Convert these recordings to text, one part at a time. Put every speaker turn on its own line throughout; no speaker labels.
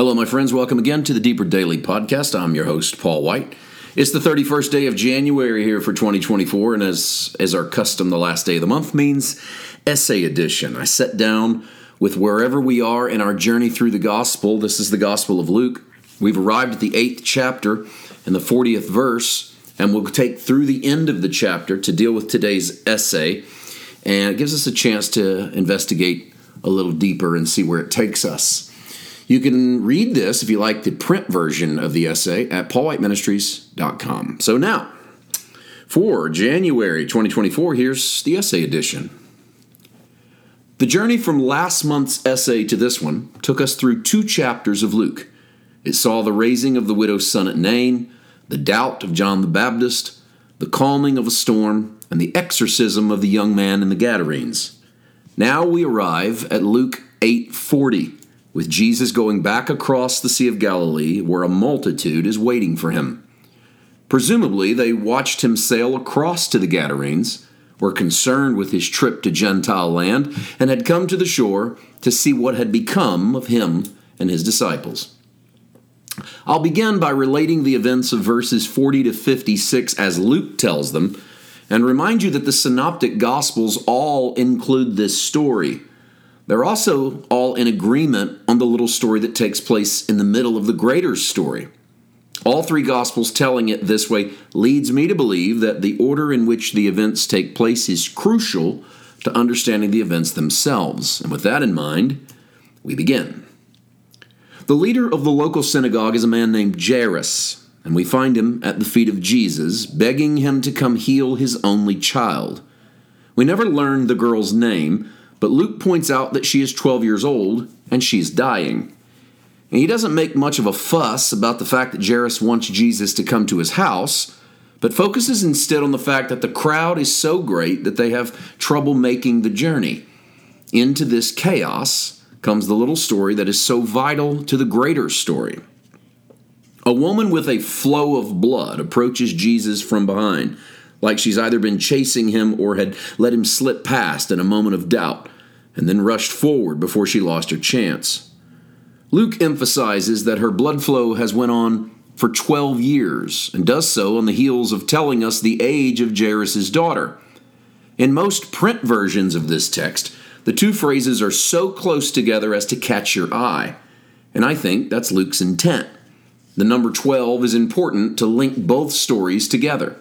Hello, my friends. Welcome again to the Deeper Daily Podcast. I'm your host, Paul White. It's the 31st day of January here for 2024, and as, as our custom, the last day of the month means essay edition. I sat down with wherever we are in our journey through the gospel. This is the Gospel of Luke. We've arrived at the eighth chapter and the 40th verse, and we'll take through the end of the chapter to deal with today's essay. And it gives us a chance to investigate a little deeper and see where it takes us. You can read this if you like the print version of the essay at paulwhiteministries.com. So now, for January 2024, here's the essay edition. The journey from last month's essay to this one took us through two chapters of Luke. It saw the raising of the widow's son at Nain, the doubt of John the Baptist, the calming of a storm, and the exorcism of the young man in the Gadarenes. Now we arrive at Luke 8:40 with Jesus going back across the Sea of Galilee where a multitude is waiting for him. Presumably, they watched him sail across to the Gadarenes, were concerned with his trip to Gentile land, and had come to the shore to see what had become of him and his disciples. I'll begin by relating the events of verses 40 to 56 as Luke tells them, and remind you that the Synoptic Gospels all include this story they're also all in agreement on the little story that takes place in the middle of the greater story. All three Gospels telling it this way leads me to believe that the order in which the events take place is crucial to understanding the events themselves. And with that in mind, we begin. The leader of the local synagogue is a man named Jairus, and we find him at the feet of Jesus, begging him to come heal his only child. We never learn the girl's name, but Luke points out that she is 12 years old and she's dying. And he doesn't make much of a fuss about the fact that Jairus wants Jesus to come to his house, but focuses instead on the fact that the crowd is so great that they have trouble making the journey. Into this chaos comes the little story that is so vital to the greater story. A woman with a flow of blood approaches Jesus from behind like she's either been chasing him or had let him slip past in a moment of doubt, and then rushed forward before she lost her chance. Luke emphasizes that her blood flow has went on for 12 years and does so on the heels of telling us the age of Jairus' daughter. In most print versions of this text, the two phrases are so close together as to catch your eye, and I think that's Luke's intent. The number 12 is important to link both stories together.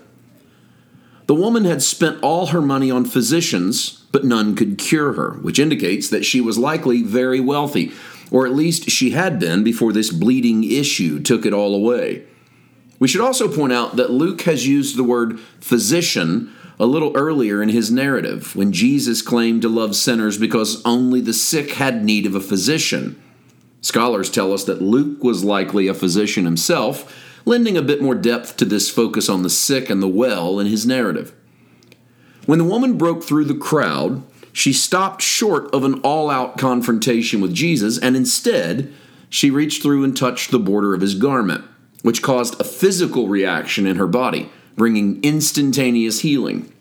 The woman had spent all her money on physicians, but none could cure her, which indicates that she was likely very wealthy, or at least she had been before this bleeding issue took it all away. We should also point out that Luke has used the word physician a little earlier in his narrative when Jesus claimed to love sinners because only the sick had need of a physician. Scholars tell us that Luke was likely a physician himself lending a bit more depth to this focus on the sick and the well in his narrative. When the woman broke through the crowd, she stopped short of an all out confrontation with Jesus, and instead, she reached through and touched the border of his garment, which caused a physical reaction in her body, bringing instantaneous healing.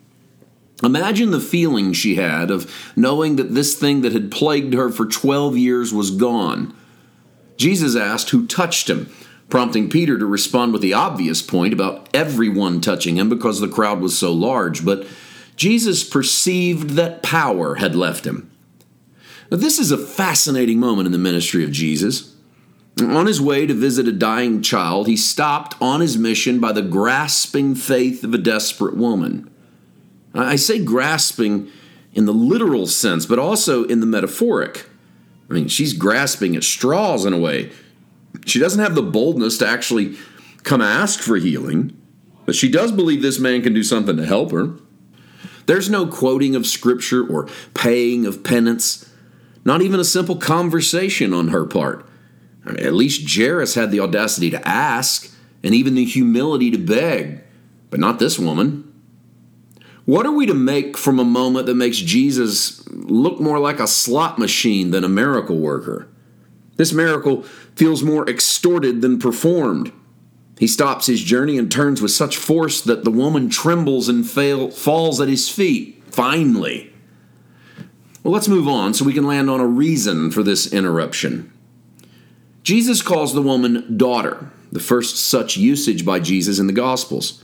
Imagine the feeling she had of knowing that this thing that had plagued her for 12 years was gone. Jesus asked who touched him, prompting Peter to respond with the obvious point about everyone touching him because the crowd was so large. But Jesus perceived that power had left him. Now, this is a fascinating moment in the ministry of Jesus. On his way to visit a dying child, he stopped on his mission by the grasping faith of a desperate woman. I say grasping in the literal sense, but also in the metaphoric. I mean, she's grasping at straws in a way. She doesn't have the boldness to actually come ask for healing, but she does believe this man can do something to help her. There's no quoting of scripture or paying of penance, not even a simple conversation on her part. I mean, at least Jairus had the audacity to ask and even the humility to beg, but not this woman. What are we to make from a moment that makes Jesus look more like a slot machine than a miracle worker? This miracle feels more extorted than performed. He stops his journey and turns with such force that the woman trembles and fail, falls at his feet, finally. Well, let's move on so we can land on a reason for this interruption. Jesus calls the woman daughter, the first such usage by Jesus in the Gospels.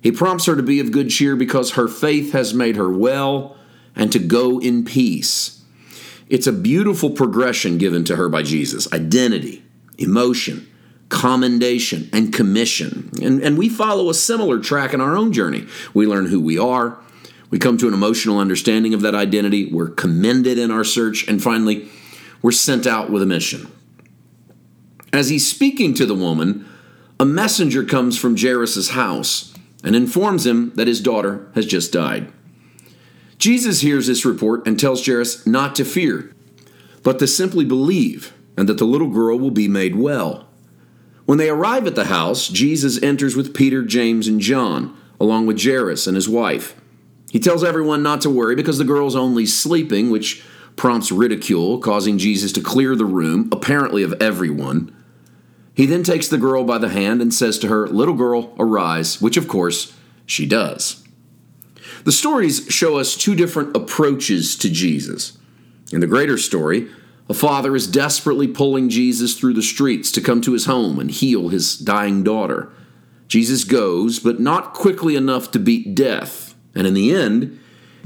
He prompts her to be of good cheer because her faith has made her well and to go in peace. It's a beautiful progression given to her by Jesus identity, emotion, commendation, and commission. And, and we follow a similar track in our own journey. We learn who we are, we come to an emotional understanding of that identity, we're commended in our search, and finally, we're sent out with a mission. As he's speaking to the woman, a messenger comes from Jairus' house and informs him that his daughter has just died. Jesus hears this report and tells Jairus not to fear, but to simply believe and that the little girl will be made well. When they arrive at the house, Jesus enters with Peter, James, and John, along with Jairus and his wife. He tells everyone not to worry because the girl's only sleeping, which prompts ridicule, causing Jesus to clear the room, apparently of everyone. He then takes the girl by the hand and says to her, Little girl, arise, which of course she does. The stories show us two different approaches to Jesus. In the greater story, a father is desperately pulling Jesus through the streets to come to his home and heal his dying daughter. Jesus goes, but not quickly enough to beat death and in the end,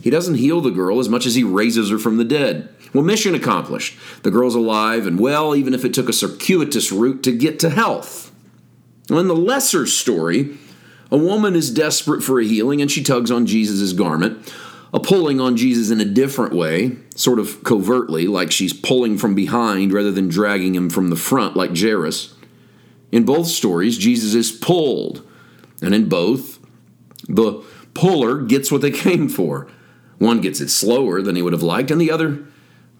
he doesn't heal the girl as much as he raises her from the dead. Well, mission accomplished. The girl's alive and well, even if it took a circuitous route to get to health. Well, in the lesser story, a woman is desperate for a healing and she tugs on Jesus' garment, a pulling on Jesus in a different way, sort of covertly, like she's pulling from behind rather than dragging him from the front like Jairus. In both stories, Jesus is pulled, and in both, the puller gets what they came for. One gets it slower than he would have liked, and the other,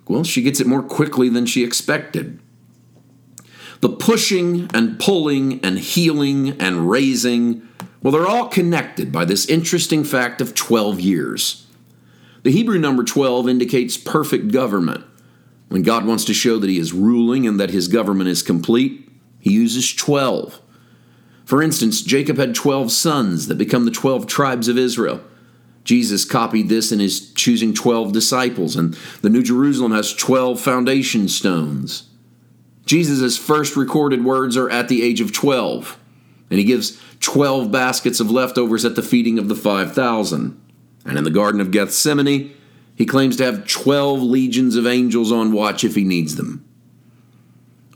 well, she gets it more quickly than she expected. The pushing and pulling and healing and raising, well, they're all connected by this interesting fact of 12 years. The Hebrew number 12 indicates perfect government. When God wants to show that He is ruling and that His government is complete, He uses 12. For instance, Jacob had 12 sons that become the 12 tribes of Israel. Jesus copied this in his choosing 12 disciples, and the New Jerusalem has 12 foundation stones. Jesus' first recorded words are at the age of 12, and he gives 12 baskets of leftovers at the feeding of the 5,000. And in the Garden of Gethsemane, he claims to have 12 legions of angels on watch if he needs them.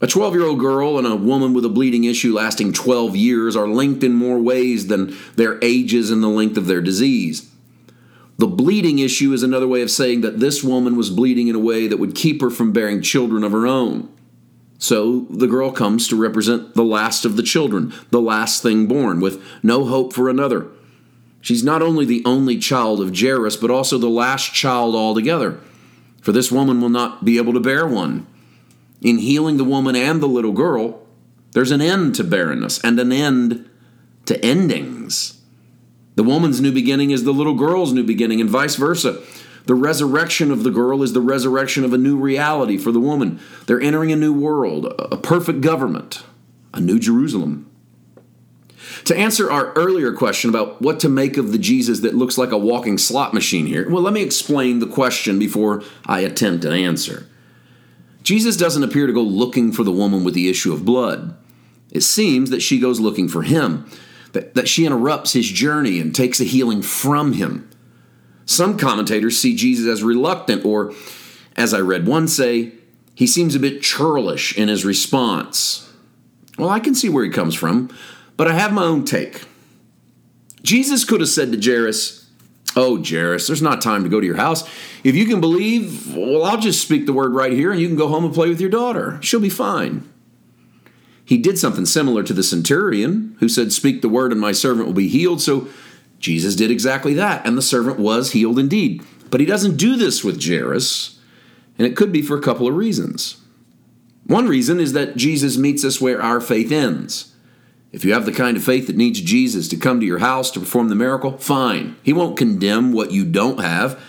A 12 year old girl and a woman with a bleeding issue lasting 12 years are linked in more ways than their ages and the length of their disease. The bleeding issue is another way of saying that this woman was bleeding in a way that would keep her from bearing children of her own. So the girl comes to represent the last of the children, the last thing born, with no hope for another. She's not only the only child of Jairus, but also the last child altogether, for this woman will not be able to bear one. In healing the woman and the little girl, there's an end to barrenness and an end to endings. The woman's new beginning is the little girl's new beginning, and vice versa. The resurrection of the girl is the resurrection of a new reality for the woman. They're entering a new world, a perfect government, a new Jerusalem. To answer our earlier question about what to make of the Jesus that looks like a walking slot machine here, well, let me explain the question before I attempt an answer. Jesus doesn't appear to go looking for the woman with the issue of blood. It seems that she goes looking for him, that, that she interrupts his journey and takes a healing from him. Some commentators see Jesus as reluctant, or, as I read one say, he seems a bit churlish in his response. Well, I can see where he comes from, but I have my own take. Jesus could have said to Jairus, Oh, Jairus, there's not time to go to your house. If you can believe, well, I'll just speak the word right here and you can go home and play with your daughter. She'll be fine. He did something similar to the centurion who said, Speak the word and my servant will be healed. So Jesus did exactly that, and the servant was healed indeed. But he doesn't do this with Jairus, and it could be for a couple of reasons. One reason is that Jesus meets us where our faith ends. If you have the kind of faith that needs Jesus to come to your house to perform the miracle, fine. He won't condemn what you don't have,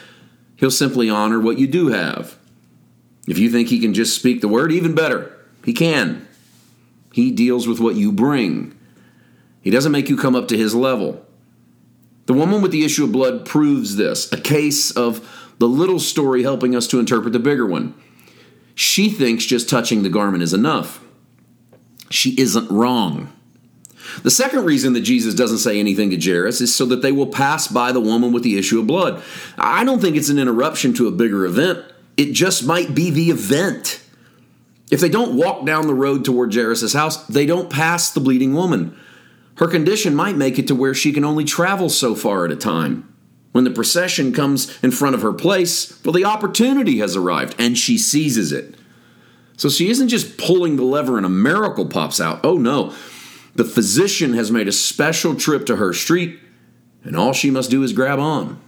He'll simply honor what you do have. If you think He can just speak the word, even better. He can. He deals with what you bring, He doesn't make you come up to His level. The woman with the issue of blood proves this a case of the little story helping us to interpret the bigger one. She thinks just touching the garment is enough. She isn't wrong. The second reason that Jesus doesn't say anything to Jairus is so that they will pass by the woman with the issue of blood. I don't think it's an interruption to a bigger event, it just might be the event. If they don't walk down the road toward Jairus' house, they don't pass the bleeding woman. Her condition might make it to where she can only travel so far at a time. When the procession comes in front of her place, well, the opportunity has arrived and she seizes it. So she isn't just pulling the lever and a miracle pops out. Oh no, the physician has made a special trip to her street and all she must do is grab on.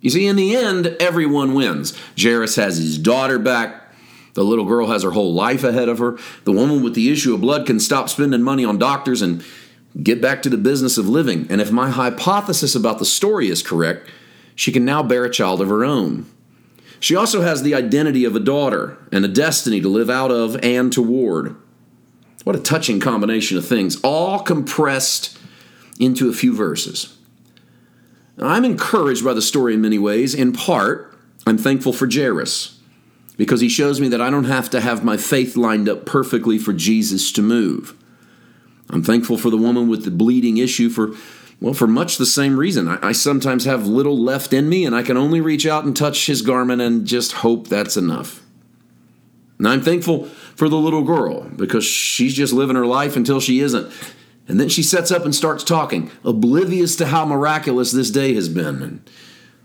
You see, in the end, everyone wins. Jairus has his daughter back. The little girl has her whole life ahead of her. The woman with the issue of blood can stop spending money on doctors and get back to the business of living. And if my hypothesis about the story is correct, she can now bear a child of her own. She also has the identity of a daughter and a destiny to live out of and toward. What a touching combination of things, all compressed into a few verses. I'm encouraged by the story in many ways. In part, I'm thankful for Jairus because he shows me that I don't have to have my faith lined up perfectly for Jesus to move. I'm thankful for the woman with the bleeding issue for, well, for much the same reason. I, I, sometimes have little left in me and I can only reach out and touch his garment and just hope that's enough. And I'm thankful for the little girl because she's just living her life until she isn't. And then she sets up and starts talking, oblivious to how miraculous this day has been. And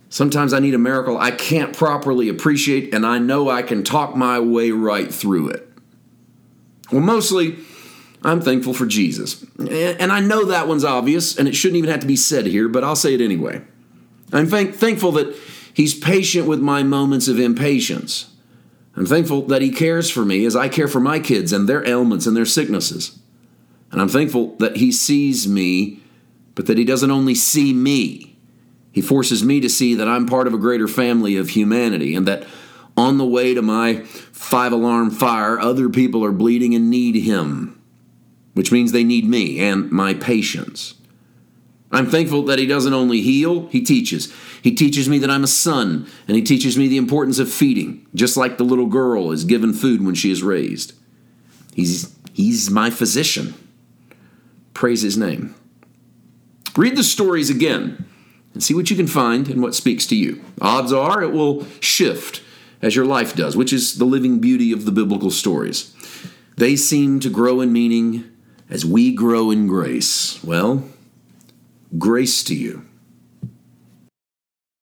sometimes I need a miracle I can't properly appreciate, and I know I can talk my way right through it. Well, mostly, I'm thankful for Jesus. And I know that one's obvious, and it shouldn't even have to be said here, but I'll say it anyway. I'm thank- thankful that He's patient with my moments of impatience. I'm thankful that He cares for me as I care for my kids and their ailments and their sicknesses. And I'm thankful that He sees me, but that He doesn't only see me. He forces me to see that I'm part of a greater family of humanity and that on the way to my five alarm fire, other people are bleeding and need Him which means they need me and my patience. I'm thankful that he doesn't only heal, he teaches. He teaches me that I'm a son, and he teaches me the importance of feeding, just like the little girl is given food when she is raised. He's, he's my physician. Praise his name. Read the stories again and see what you can find and what speaks to you. Odds are it will shift as your life does, which is the living beauty of the biblical stories. They seem to grow in meaning as we grow in grace, well, grace to you.